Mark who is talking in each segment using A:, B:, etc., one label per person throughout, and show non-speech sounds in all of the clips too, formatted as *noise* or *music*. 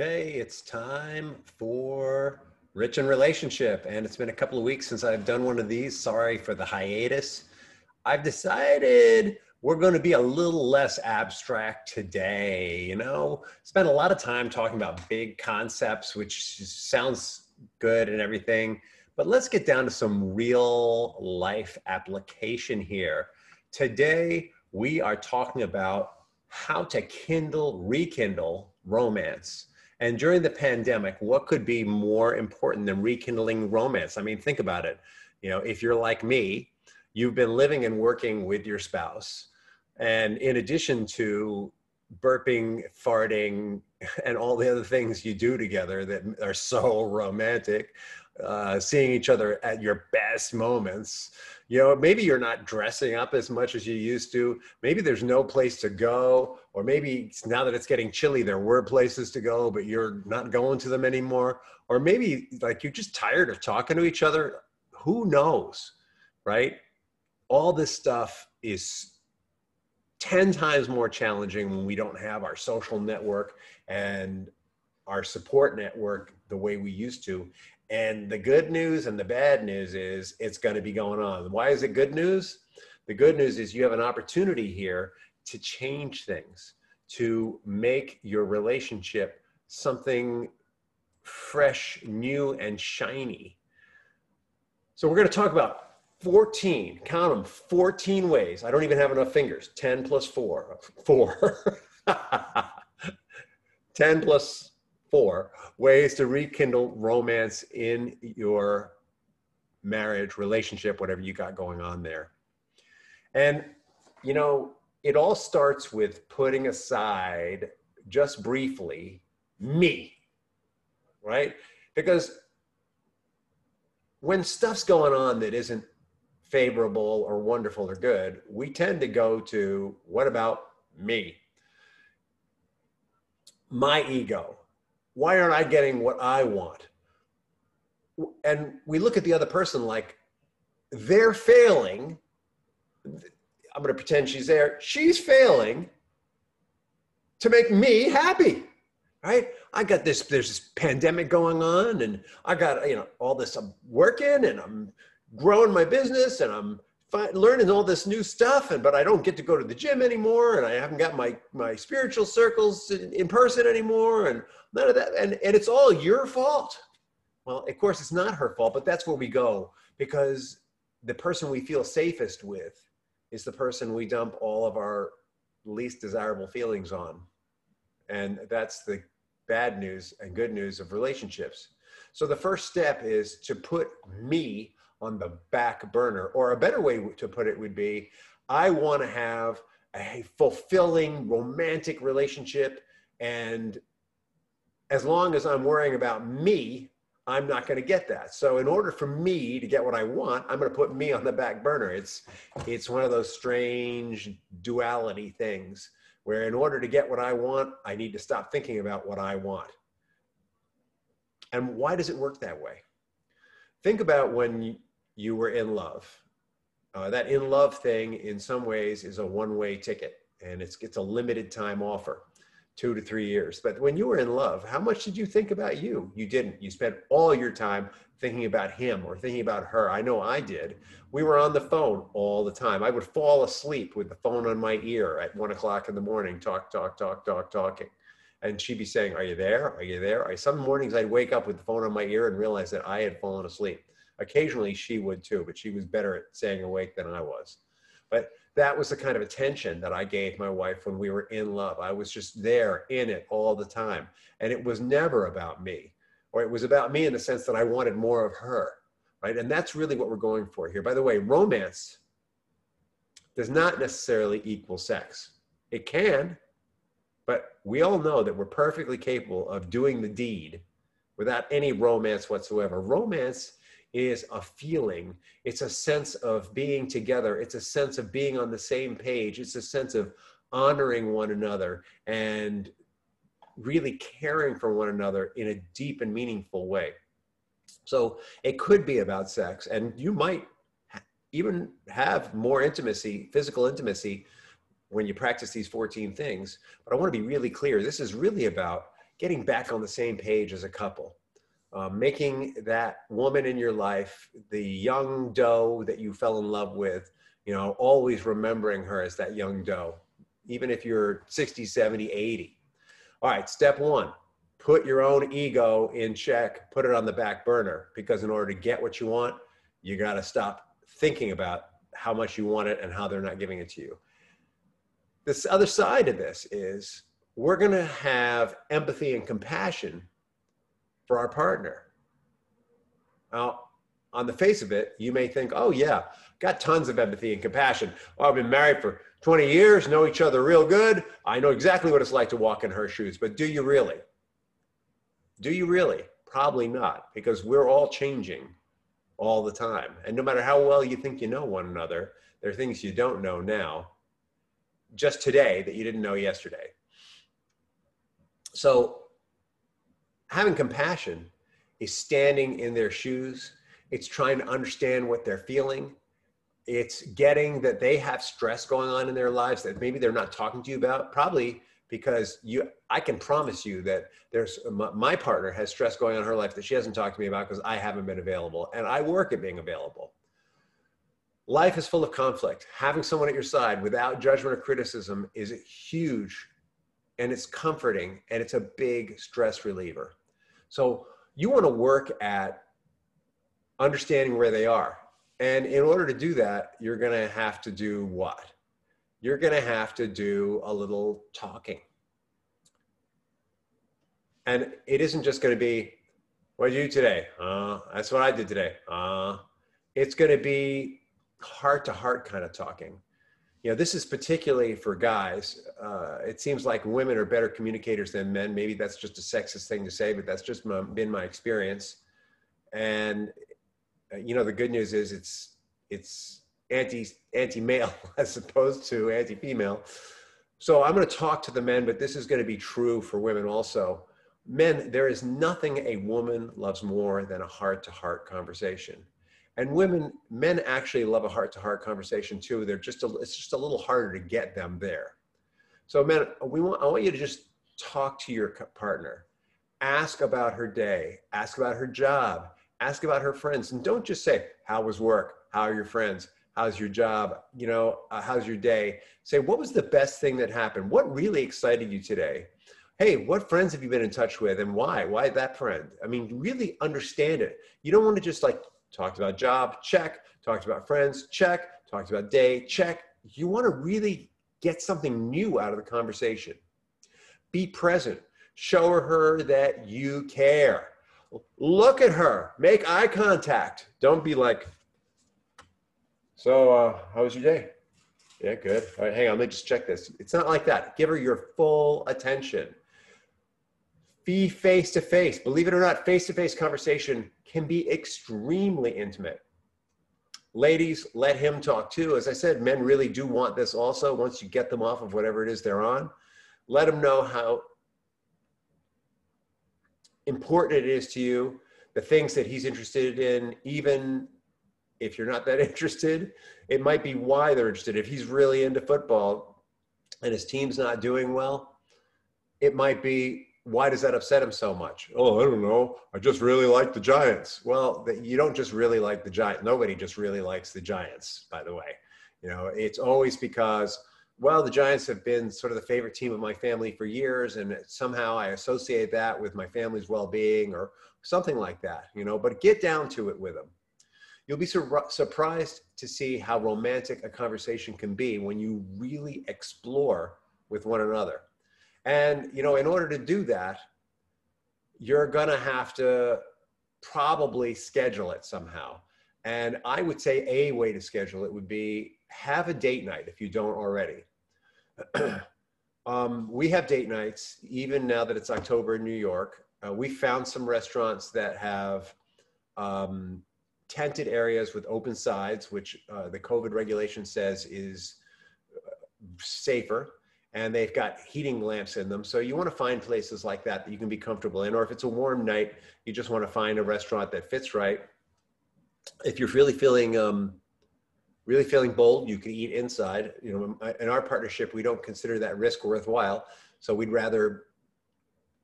A: Okay, it's time for Rich and Relationship. And it's been a couple of weeks since I've done one of these. Sorry for the hiatus. I've decided we're going to be a little less abstract today. You know, spent a lot of time talking about big concepts, which sounds good and everything. But let's get down to some real life application here. Today, we are talking about how to kindle, rekindle romance. And during the pandemic, what could be more important than rekindling romance? I mean, think about it. You know, if you're like me, you've been living and working with your spouse. And in addition to burping, farting, *laughs* and all the other things you do together that are so romantic, uh, seeing each other at your best moments. You know, maybe you're not dressing up as much as you used to. Maybe there's no place to go, or maybe now that it's getting chilly, there were places to go, but you're not going to them anymore. Or maybe like you're just tired of talking to each other. Who knows, right? All this stuff is 10 times more challenging when we don't have our social network and our support network the way we used to. And the good news and the bad news is it's going to be going on. Why is it good news? The good news is you have an opportunity here to change things, to make your relationship something fresh, new, and shiny. So we're going to talk about 14, count them, 14 ways. I don't even have enough fingers. 10 plus 4. *laughs* 4. *laughs* 10 plus four ways to rekindle romance in your marriage, relationship, whatever you got going on there. And, you know, it all starts with putting aside just briefly me, right? Because when stuff's going on that isn't favorable or wonderful or good, we tend to go to what about me? My ego, why aren't I getting what I want? And we look at the other person like they're failing. I'm going to pretend she's there. She's failing to make me happy, right? I got this, there's this pandemic going on and I got, you know, all this, I'm working and I'm growing my business and I'm learning all this new stuff and but i don't get to go to the gym anymore and i haven't got my my spiritual circles in, in, person anymore and none of that and and it's all your fault. Well of course it's not her fault but that's where we go because the person we feel safest with is the person we dump all of our least desirable feelings on. And that's the bad news and good news of relationships. So the first step is to put me on the back burner. Or a better way to put it would be I want to have a fulfilling romantic relationship. And as long as I'm worrying about me, I'm not going to get that. So in order for me to get what I want, I'm going to put me on the back burner. It's it's one of those strange duality things where in order to get what I want, I need to stop thinking about what I want. And why does it work that way? Think about when you were in love. Uh, that in love thing, in some ways, is a one way ticket and it's, it's a limited time offer two to three years. But when you were in love, how much did you think about you? You didn't. You spent all your time thinking about him or thinking about her. I know I did. We were on the phone all the time. I would fall asleep with the phone on my ear at one o'clock in the morning, talk, talk, talk, talk, talking. And she'd be saying, Are you there? Are you there? Some mornings I'd wake up with the phone on my ear and realize that I had fallen asleep. Occasionally she would too, but she was better at staying awake than I was. But that was the kind of attention that I gave my wife when we were in love. I was just there in it all the time. And it was never about me, or it was about me in the sense that I wanted more of her, right? And that's really what we're going for here. By the way, romance does not necessarily equal sex. It can, but we all know that we're perfectly capable of doing the deed without any romance whatsoever. Romance is a feeling. It's a sense of being together. It's a sense of being on the same page. It's a sense of honoring one another and really caring for one another in a deep and meaningful way. So it could be about sex, and you might even have more intimacy, physical intimacy, when you practice these 14 things. But I want to be really clear this is really about getting back on the same page as a couple. Uh, making that woman in your life, the young doe that you fell in love with, you know, always remembering her as that young doe, even if you're 60, 70, 80. All right, step one, put your own ego in check, put it on the back burner, because in order to get what you want, you got to stop thinking about how much you want it and how they're not giving it to you. This other side of this is we're going to have empathy and compassion for our partner. Now, on the face of it, you may think, oh, yeah, got tons of empathy and compassion. Well, I've been married for 20 years, know each other real good. I know exactly what it's like to walk in her shoes. But do you really? Do you really? Probably not, because we're all changing all the time. And no matter how well you think you know one another, there are things you don't know now, just today, that you didn't know yesterday. So, having compassion is standing in their shoes, it's trying to understand what they're feeling. It's getting that they have stress going on in their lives that maybe they're not talking to you about, probably because you i can promise you that there's my partner has stress going on in her life that she hasn't talked to me about because i haven't been available and i work at being available. Life is full of conflict. Having someone at your side without judgment or criticism is huge and it's comforting and it's a big stress reliever so you want to work at understanding where they are and in order to do that you're going to have to do what you're going to have to do a little talking. And it isn't just going to be, what did you do today? Uh, that's what I did today. Uh, it's going to be heart to heart kind of talking. You know, this is particularly for guys. Uh, it seems like women are better communicators than men. Maybe that's just a sexist thing to say, but that's just my, been my experience. And uh, you know, the good news is it's it's anti anti male *laughs* as opposed to anti female. So I'm going to talk to the men, but this is going to be true for women also. Men, there is nothing a woman loves more than a heart to heart conversation. And women, men actually love a heart to heart conversation too. They're just a, it's just a little harder to get them there. So men, we want, I want you to just talk to your partner. Ask about her day, ask about her job, ask about her friends. And don't just say, how was work? How are your friends? how's your job you know uh, how's your day say what was the best thing that happened what really excited you today hey what friends have you been in touch with and why why that friend i mean really understand it you don't want to just like talked about job check talked about friends check talked about day check you want to really get something new out of the conversation be present show her that you care look at her make eye contact don't be like so, uh, how was your day? Yeah, good. All right, hang on, let me just check this. It's not like that. Give her your full attention. Be face to face. Believe it or not, face to face conversation can be extremely intimate. Ladies, let him talk too. As I said, men really do want this also. Once you get them off of whatever it is they're on, let them know how important it is to you, the things that he's interested in, even if you're not that *laughs* interested, it might be why they're interested. If he's really into football and his team's not doing well, it might be why does that upset him so much? Oh, I don't know. I just really like the Giants. Well, you don't just really like the Giants. Nobody just really likes the Giants, by the way. You know, it's always because, well, the Giants have been sort of the favorite team of my family for years, and somehow I associate that with my family's well being or something like that, you know, but get down to it with them You'll be sur- surprised to see how romantic a conversation can be when you really explore with one another. And, you know, in order to do that, you're going to have to probably schedule it somehow. And I would say a way to schedule it would be have a date night if you don't already. *clears throat* um, we have date nights, even now that it's October in New York. Uh, we found some restaurants that have um, tented areas with open sides, which uh, the COVID regulation says is uh, safer. And they've got heating lamps in them. So you want to find places like that that you can be comfortable in. Or if it's a warm night, you just want to find a restaurant that fits right. If you're really feeling, um, really feeling bold, you can eat inside. You know, in our partnership, we don't consider that risk worthwhile. So we'd rather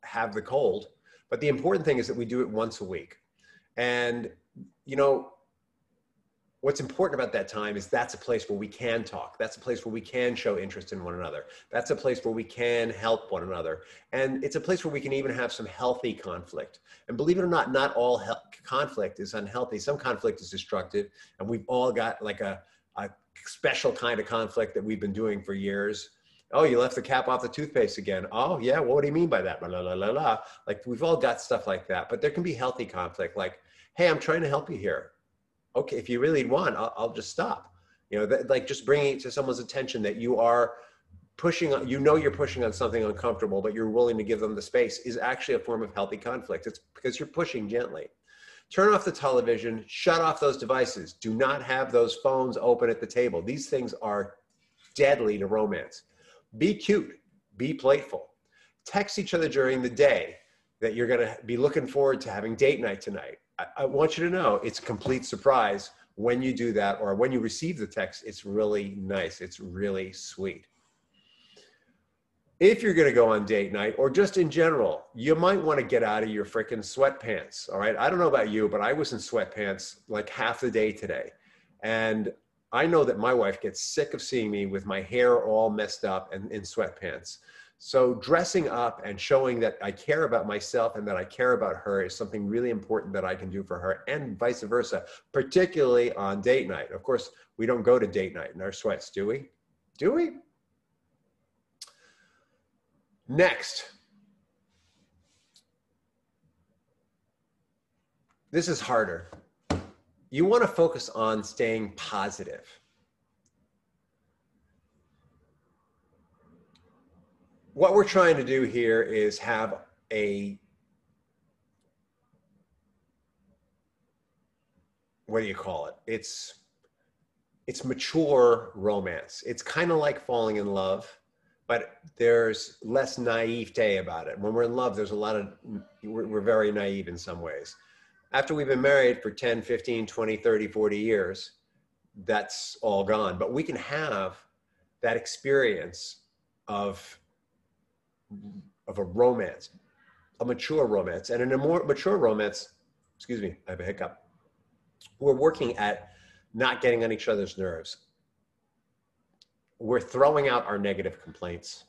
A: have the cold. But the important thing is that we do it once a week. And, you know, what's important about that time is that's a place where we can talk. That's a place where we can show interest in one another. That's a place where we can help one another. And it's a place where we can even have some healthy conflict. And believe it or not, not all conflict is unhealthy. Some conflict is destructive. And we've all got like a, a special kind of conflict that we've been doing for years Oh, you left the cap off the toothpaste again. Oh, yeah. What do you mean by that? La, la, la, la. Like we've all got stuff like that, but there can be healthy conflict. Like, hey, I'm trying to help you here. Okay, if you really want, I'll, I'll just stop. You know, that, like just bringing it to someone's attention that you are pushing on, you know, you're pushing on something uncomfortable, but you're willing to give them the space is actually a form of healthy conflict. It's because you're pushing gently. Turn off the television, shut off those devices. Do not have those phones open at the table. These things are deadly to romance. Be cute, be playful. Text each other during the day that you're going to be looking forward to having date night tonight. I, I, want you to know it's a complete surprise when you do that or when you receive the text. It's really nice, it's really sweet. If you're going to go on date night or just in general, you might want to get out of your freaking sweatpants. All right. I don't know about you, but I was in sweatpants like half the day today. And I know that my wife gets sick of seeing me with my hair all messed up and in sweatpants. So dressing up and showing that I care about myself and that I care about her is something really important that I can do for her and vice versa, particularly on date night. Of course, we don't go to date night in our sweats, do we? Do we? Next. This is harder you want to focus on staying positive. What we're trying to do here is have a what do you call it? It's it's mature romance. It's kind of like falling in love, but there's less naivete about it. When we're in love, there's a lot of we're, we're very naive in some ways after we've been married for 10, 15, 20, 30, 40 years, that's all gone. But we can have that experience of, of a romance, a mature romance. And in a more mature romance, excuse me, I have a hiccup. We're working at not getting on each other's nerves. We're throwing out our negative complaints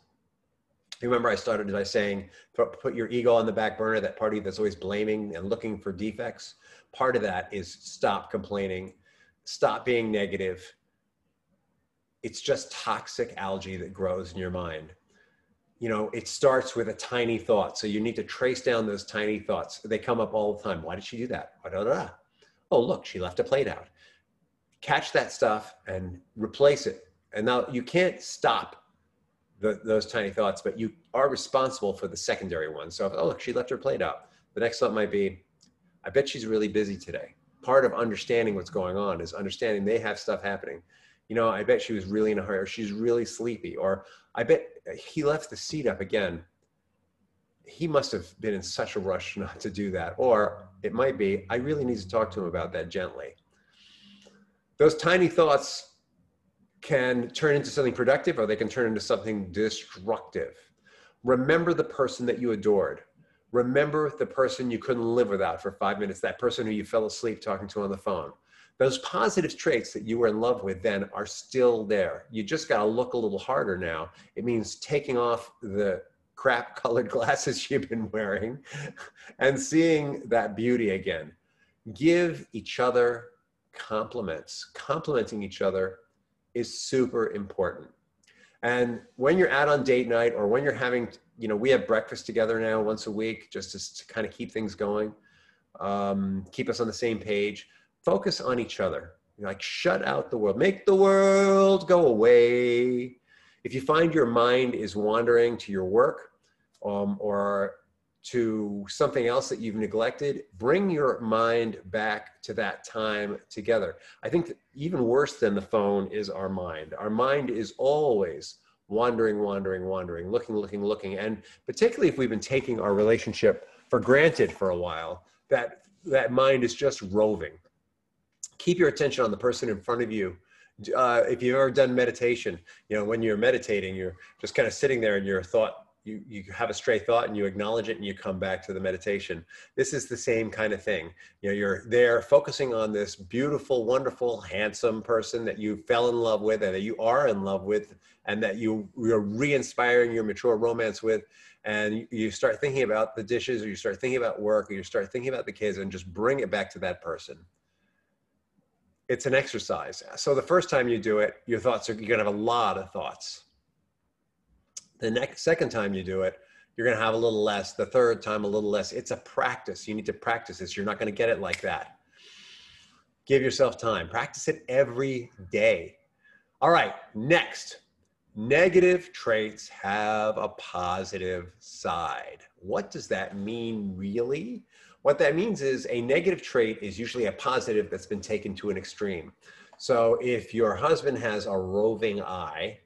A: remember I started by saying put your ego on the back burner, that party that's always blaming and looking for defects. Part of that is stop complaining, stop being negative. It's just toxic algae that grows in your mind. You know, it starts with a tiny thought. So you need to trace down those tiny thoughts. They come up all the time. Why did she do that? Oh, look, she left a plate out. Catch that stuff and replace it. And now you can't stop the, those tiny thoughts, but you are responsible for the secondary ones. So, if, oh, look, she left her plate out. The next thought might be, I bet she's really busy today. Part of understanding what's going on is understanding they have stuff happening. You know, I bet she was really in a hurry, or she's really sleepy, or I bet he left the seat up again. He must have been in such a rush *laughs* not to do that. Or it might be, I really need to talk to him about that gently. Those tiny thoughts can turn into something productive or they can turn into something destructive. Remember the person that you adored. Remember the person you couldn't live without for five minutes, that person who you fell asleep talking to on the phone. Those positive traits that you were in love with then are still there. You just got to look a little harder now. It means taking off the crap *laughs* colored glasses *laughs* you've been wearing *laughs* and seeing that beauty again. Give each other compliments. Complimenting each other is super important. And when you're out on date night or when you're having, you know, we have breakfast together now once a week just to, to kind of keep things going, um, keep us on the same page, focus on each other. Like, shut out the world, make the world go away. If you find your mind is wandering to your work um, or to something else that you've neglected, bring your mind back to that time together. I think even worse than the phone is our mind. Our mind is always wandering, wandering, wandering, looking, looking, looking. And particularly if we've been taking our relationship for granted for a while, that, that mind is just roving. Keep your attention on the person in front of you. Uh, if you've ever done meditation, you know, when you're meditating, you're just kind of sitting there and your thought you you have a stray thought and you acknowledge it and you come back to the meditation. This is the same kind of thing. You know you're there focusing on this beautiful wonderful handsome person that you fell in love with and that you are in love with and that you you're re-inspiring your mature romance with. And you start thinking about the dishes or you start thinking about work or you start thinking about the kids and just bring it back to that person it's an exercise so the first time you do it your thoughts are you're to have a lot of thoughts the next second time you do it, you're to have a little less. The third time, a little less. It's a practice. You need to practice this. You're not to get it like that. Give yourself time. Practice it every day. All right, next. Negative traits have a positive side. What does that mean, really? What that means is a negative trait is usually a positive that's been taken to an extreme. So if your husband has a roving eye,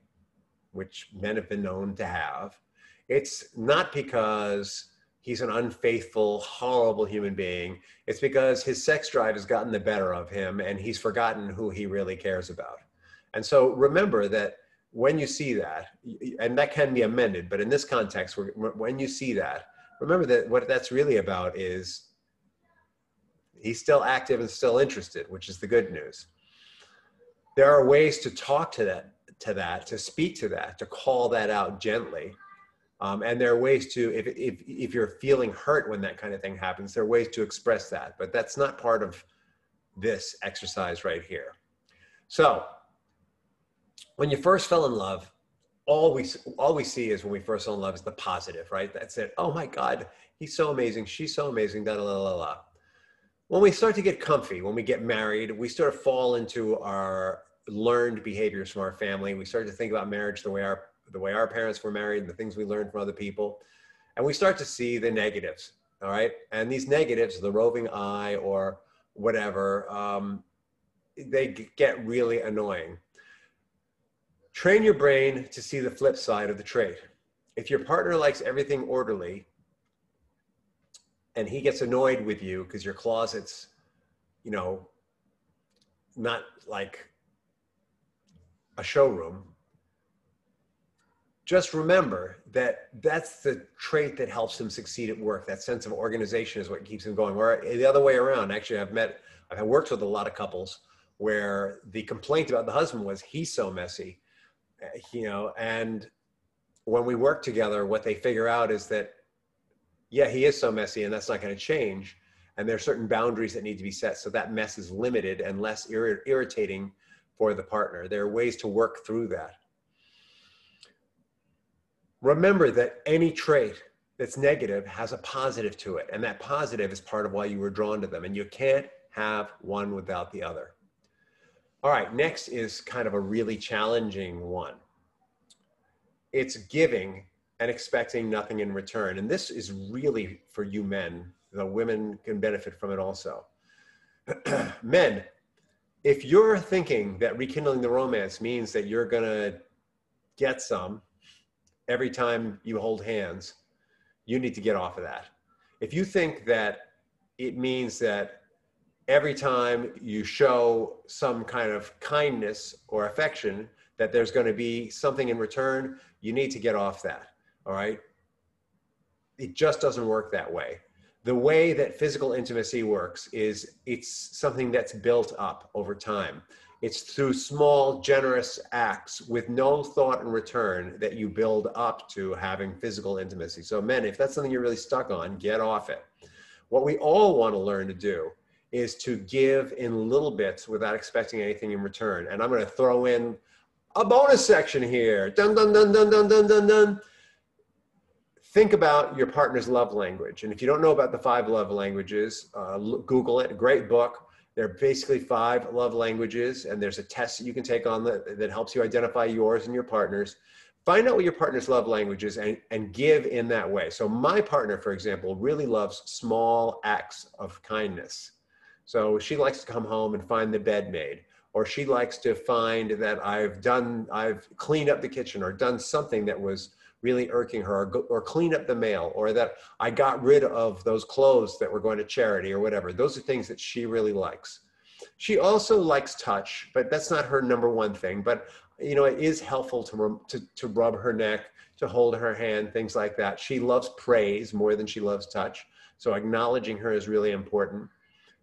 A: which men have been known to have, it's not because he's an unfaithful, horrible human being. It's because his sex drive has gotten the better of him and he's forgotten who he really cares about. And so remember that when you see that, and that can be amended, but in this context, when you see that, remember that what that's really about is he's still active and still interested, which is the good news. There are ways to talk to that to that, to speak to that, to call that out gently. Um, and there are ways to, if, if, if you're feeling hurt when that kind of thing happens, there are ways to express that, but that's not part of this exercise right here. So when you first fell in love, all we, all we see is when we first fell in love is the positive, right? That's it. Oh my God, he's so amazing. She's so amazing. Da, da, da, da, da. When we start to get comfy, when we get married, we sort of fall into our learned behaviors from our family. We start to think about marriage the way our the way our parents were married and the things we learned from other people. And we start to see the negatives. All right. And these negatives, the roving eye or whatever, um, they get really annoying. Train your brain to see the flip side of the trait. If your partner likes everything orderly and he gets annoyed with you because your closet's, you know, not like a showroom, just remember that that's the trait that helps him succeed at work. That sense of organization is what keeps him going. Where the other way around, actually, I've met, I've worked with a lot of couples where the complaint about the husband was he's so messy, eh, you know, and when we work together, what they figure out is that, yeah, he is so messy and that's not going to change. And there are certain boundaries that need to be set so that mess is limited and less irri- irritating for the partner. There are ways to work through that. Remember that any trait that's negative has a positive to it, and that positive is part of why you were drawn to them, and you can't have one without the other. All right, next is kind of a really challenging one. It's giving and expecting nothing in return. And this is really for you men, the women can benefit from it also. *clears throat* men, if you're thinking that rekindling the romance means that you're going to get some every time you hold hands, you need to get off of that. If you think that it means that every time you show some kind of kindness or affection, that there's going to be something in return, you need to get off that. All right. It just doesn't work that way the way that physical intimacy works is it's something that's built up over time. It's through small, generous acts with no thought in return that you build up to having physical intimacy. So, men, if that's something you're really stuck on, get off it. What we all want to learn to do is to give in little bits without expecting anything in return. And I'm going to throw in a bonus section here. Dun, dun, dun, dun, dun, dun, dun, dun think about your partner's love language. And if you don't know about the five love languages, uh, Google it. Great book. There are basically five love languages, and there's a test that you can take on that, that helps you identify yours and your partner's. Find out what your partner's love language is and, and give in that way. So, my partner, for example, really loves small acts of kindness. So, she likes to come home and find the bed made, or she likes to find that I've done, I've cleaned up the kitchen or done something that was really irking her or, or clean up the mail or that I got rid of those clothes that were going to charity or whatever. Those are things that she really likes. She also likes touch, but that's not her number one thing. But you know, it is helpful to, to, to rub her neck, to hold her hand, things like that. She loves praise more than she loves touch. So acknowledging her is really important.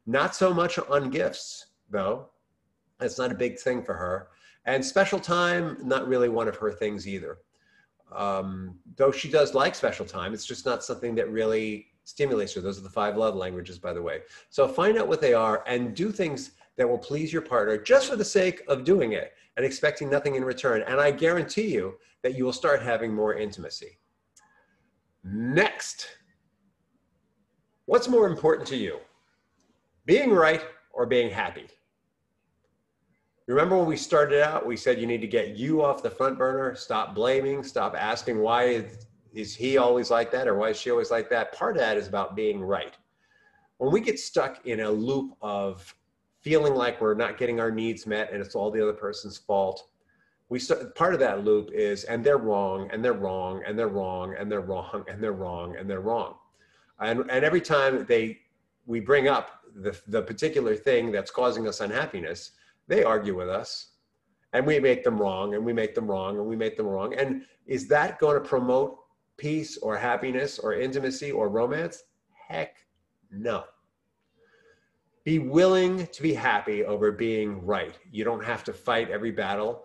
A: Not so much on gifts, though. That's not a big thing for her. And special time, not really one of her things either. Um, though she does like special time, it's just not something that really stimulates her. Those are the five love languages, by the way. So find out what they are and do things that will please your partner just for the sake of doing it and expecting nothing in return. And I guarantee you that you will start having more intimacy. Next, what's more important to you? Being right or being happy? Remember when we started out, we said you need to get you off the front burner, stop blaming, stop asking why is he always like that or why is she always like that? Part of that is about being right. When we get stuck in a loop of feeling like we're not getting our needs met and it's all the other person's fault, we start part of that loop is and they're wrong and they're wrong and they're wrong and they're wrong and they're wrong and they're wrong. And, and every time they we bring up the, the particular thing that's causing us unhappiness, they argue with us and we make them wrong and we make them wrong and we make them wrong. And is that going to promote peace or happiness or intimacy or romance? Heck no. Be willing to be happy over being right. You don't have to fight every battle.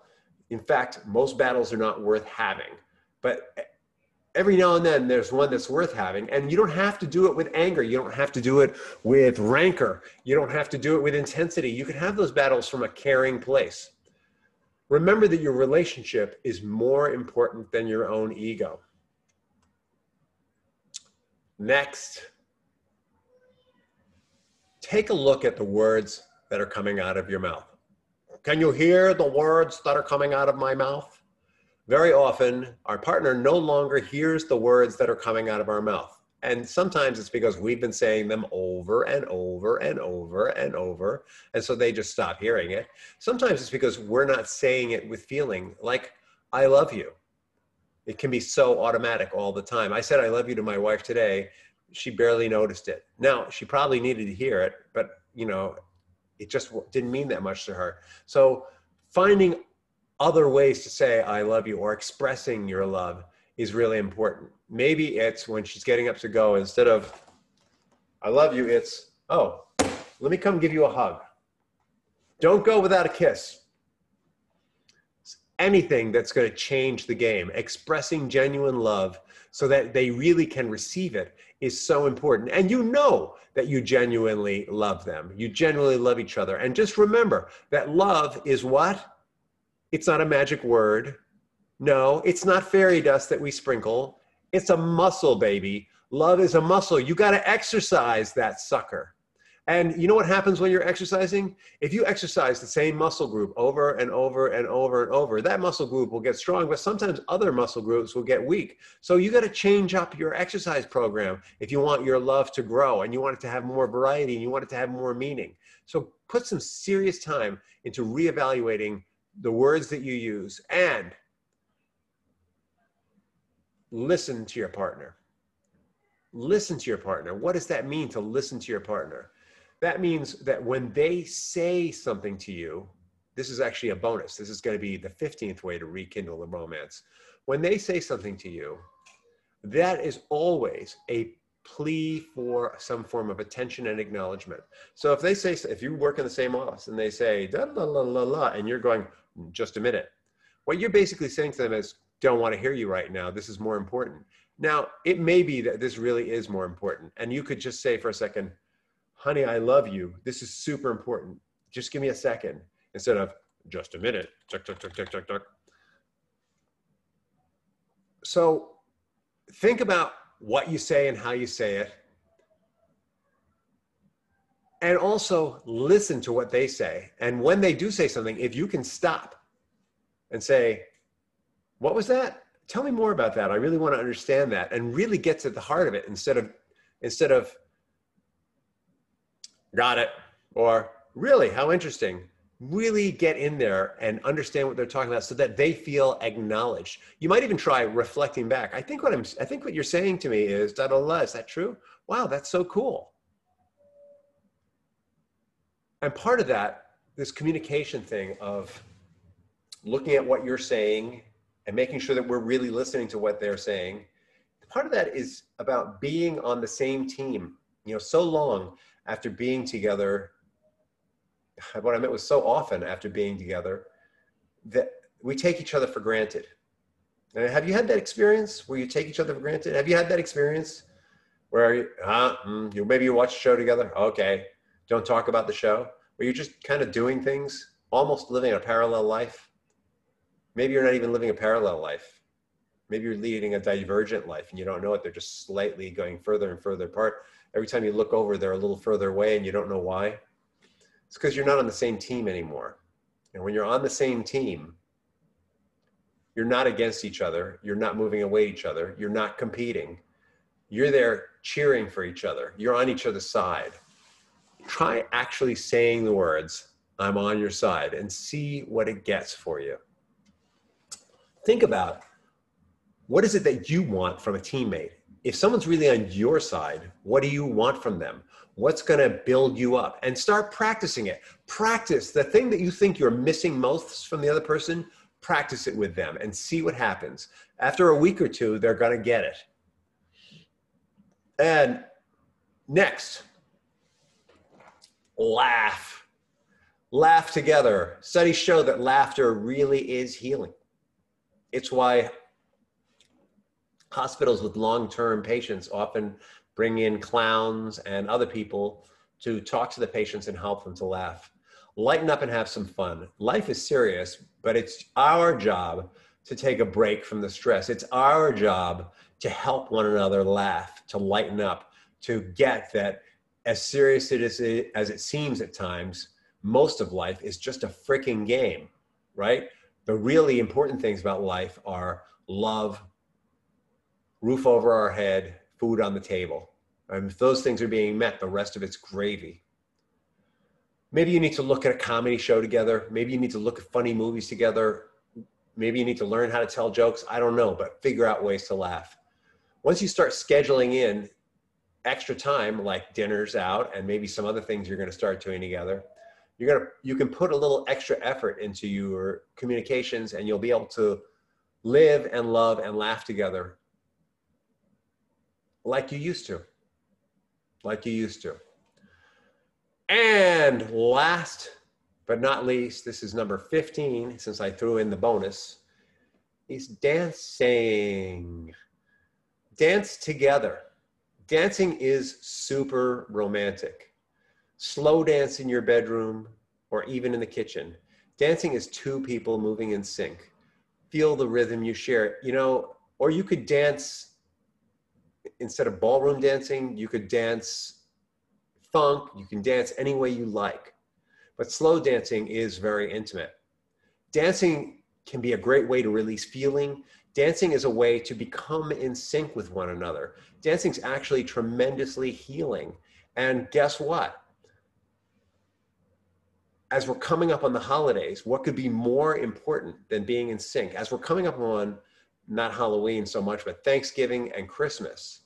A: In fact, most battles are not worth having. But every now and then there's one that's worth having. And you don't have to do it with anger. You don't have to do it with rancor. You don't have to do it with intensity. You can have those battles from a caring place. Remember that your relationship is more important than your own ego. Next, take a look at the words that are coming out of your mouth. Can you hear the words that are coming out of my mouth? Very often, our partner no longer hears the words that are coming out of our mouth. And sometimes it's because we've been saying them over and over and over and over. And so they just stop hearing it. Sometimes it's because we're not saying it with feeling, like, I love you. It can be so automatic all the time. I said, I love you to my wife today. She barely noticed it. Now, she probably needed to hear it, but, you know, it just didn't mean that much to her. So finding other ways to say I love you or expressing your love is really important. Maybe it's when she's getting up to go instead of I love you, it's oh, let me come give you a hug. Don't go without a kiss. Anything that's going to change the game, expressing genuine love so that they really can receive it is so important. And you know that you genuinely love them. You genuinely love each other. And just remember that love is what? It's not a magic word. No, it's not fairy dust that we sprinkle. It's a muscle, baby. Love is a muscle. You got to exercise that sucker. And you know what happens when you're exercising? If you exercise the same muscle group over and over and over and over, that muscle group will get strong, but sometimes other muscle groups will get weak. So you got to change up your exercise program if you want your love to grow and you want it to have more variety and you want it to have more meaning. So put some serious time into reevaluating the words that you use and listen to your partner. Listen to your partner. What does that mean to listen to your partner? that means that when they say something to you, this is actually a bonus. This is going to be the 15th way to rekindle the romance. When they say something to you, that is always a plea for some form of attention and acknowledgement. So if they say, if you work in the same office and they say, da la la la la, and you're going, just a minute, what you're basically saying to them is, don't want to hear you right now. This is more important. Now, it may be that this really is more important. And you could just say for a second, honey, I love you. This is super important. Just give me a second instead of just a minute. So think about what you say and how you say it. And also listen to what they say. And when they do say something, if you can stop and say, What was that? Tell me more about that. I really want to understand that and really get to the heart of it instead of instead of got it, or really, how interesting. Really get in there and understand what they're talking about so that they feel acknowledged. You might even try reflecting back. I think what I'm I think what you're saying to me is da da da, is that true? Wow, that's so cool. And part of that, this communication thing of looking at what you're saying and making sure that we're really listening to what they're saying. Part of that is about being on the same team. You know, so long after being together, what I meant was so often after being together that we take each other for granted. And have you had that experience where you take each other for granted? Have you had that experience where you, huh, mm, you maybe you watch a show together? Okay, don't talk about the show. Where you're just kind of doing things, almost living a parallel life. Maybe you're not even living a parallel life. Maybe you're leading a divergent life and you don't know it. They're just slightly going further and further apart. Every time you look over, they're a little further away and you don't know why. It's because you're not on the same team anymore. And when you're on the same team, you're not against each other. You're not moving away each other. You're not competing. You're there cheering for each other. You're on each other's side. Try actually saying the words, I'm on your side, and see what it gets for you. Think about what is it that you want from a teammate? If someone's really on your side, what do you want from them? What's going to build you up? And start practicing it. Practice the thing that you think you're missing most from the other person practice it with them and see what happens. After a week or two, they're going to get it. And next, laugh. Laugh together. Studies show that laughter really is healing. It's why hospitals with long term patients often bring in clowns and other people to talk to the patients and help them to laugh lighten up and have some fun. Life is serious, but it's our job to take a break from the stress. It's our job to help one another laugh, to lighten up, to get that as serious it is as it seems at times, most of life is just a freaking game, right? The really important things about life are love, roof over our head, food on the table. And if those things are being met, the rest of it's gravy maybe you need to look at a comedy show together. Maybe you need to look at funny movies together. Maybe you need to learn how to tell jokes. I don't know, but figure out ways to laugh. Once you start scheduling in extra time, like dinners out and maybe some other things you're going to start doing together, you're going to, you can put a little extra effort into your communications and you'll be able to live and love and laugh together like you used to. Like you used to. And last but not least, this is number 15 since I threw in the bonus, is dancing. Dance together. Dancing is super romantic. Slow dance in your bedroom or even in the kitchen. Dancing is two people moving in sync. Feel the rhythm you share. You know, or you could dance instead of ballroom dancing, you could dance funk, you can dance any way you like. But slow dancing is very intimate. Dancing can be a great way to release feeling. Dancing is a way to become in sync with one another. Dancing is actually tremendously healing. And guess what? As we're coming up on the holidays, what could be more important than being in sync? As we're coming up on not Halloween so much, but Thanksgiving and Christmas,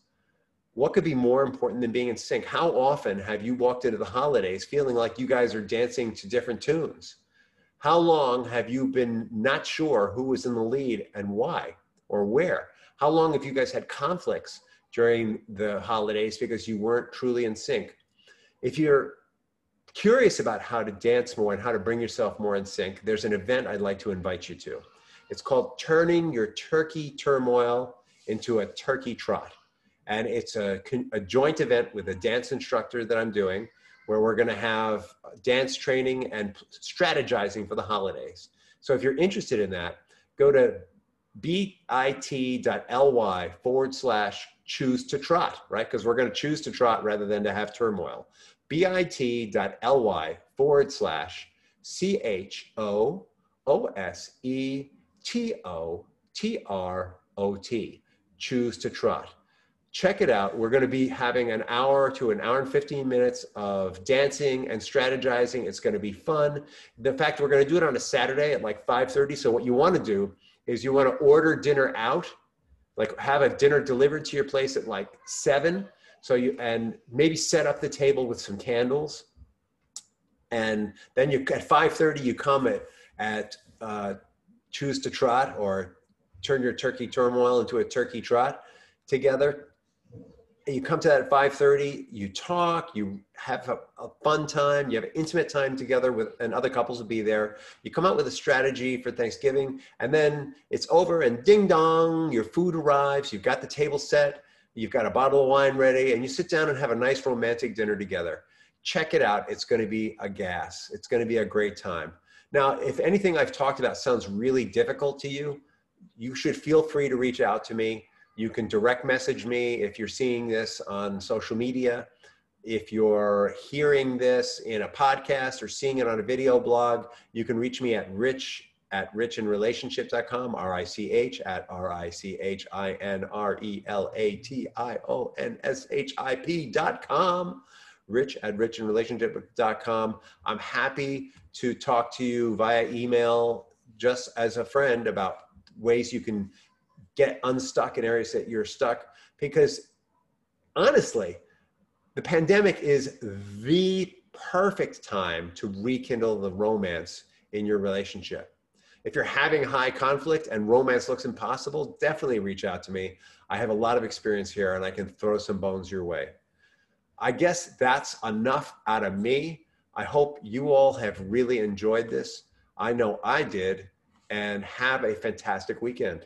A: what could be more important than being in sync? How often have you walked into the holidays feeling like you guys are dancing to different tunes? How long have you been not sure who was in the lead and why or where? How long have you guys had conflicts during the holidays because you weren't truly in sync? If you're curious about how to dance more and how to bring yourself more in sync, there's an event I'd like to invite you to. It's called Turning Your Turkey Turmoil into a Turkey Trot and it's a, a joint event with a dance instructor that I'm doing where we're going to have dance training and strategizing for the holidays. So if you're interested in that, go to bit.ly forward slash choose to trot, right? Because we're going to choose to trot rather than to have turmoil. bit.ly forward slash C H O O S E T O T R O T. Choose to trot check it out. We're going to be having an hour to an hour and 15 minutes of dancing and strategizing. It's going to be fun. The fact we're going to do it on a Saturday at like 5:30. So what you want to do is you want to order dinner out, like have a dinner delivered to your place at like 7. So you and maybe set up the table with some candles. And then you at 5:30 you come at at uh, choose to trot or turn your turkey turmoil into a turkey trot together. You come to that at 5.30, you talk, you have a, a, fun time, you have an intimate time together with, and other couples will be there. You come out with a strategy for Thanksgiving, and then it's over and ding dong, your food arrives, you've got the table set, you've got a bottle of wine ready, and you sit down and have a nice romantic dinner together. Check it out. It's going to be a gas. It's going to be a great time. Now, if anything I've talked about sounds really difficult to you, you should feel free to reach out to me. You can direct message me if you're seeing this on social media. If you're hearing this in a podcast or seeing it on a video blog, you can reach me at rich at richinrelationship.com, R-I-C-H at R-I-C-H-I-N-R-E-L-A-T-I-O-N-S-H-I-P.com, rich at richinrelationship.com. I'm happy to talk to you via email just as a friend about ways you can get unstuck in areas that you're stuck because honestly, the pandemic is the perfect time to rekindle the romance in your relationship. If you're having high conflict and romance looks impossible, definitely reach out to me. I have a lot of experience here and I can throw some bones your way. I guess that's enough out of me. I hope you all have really enjoyed this. I know I did, and have a fantastic weekend.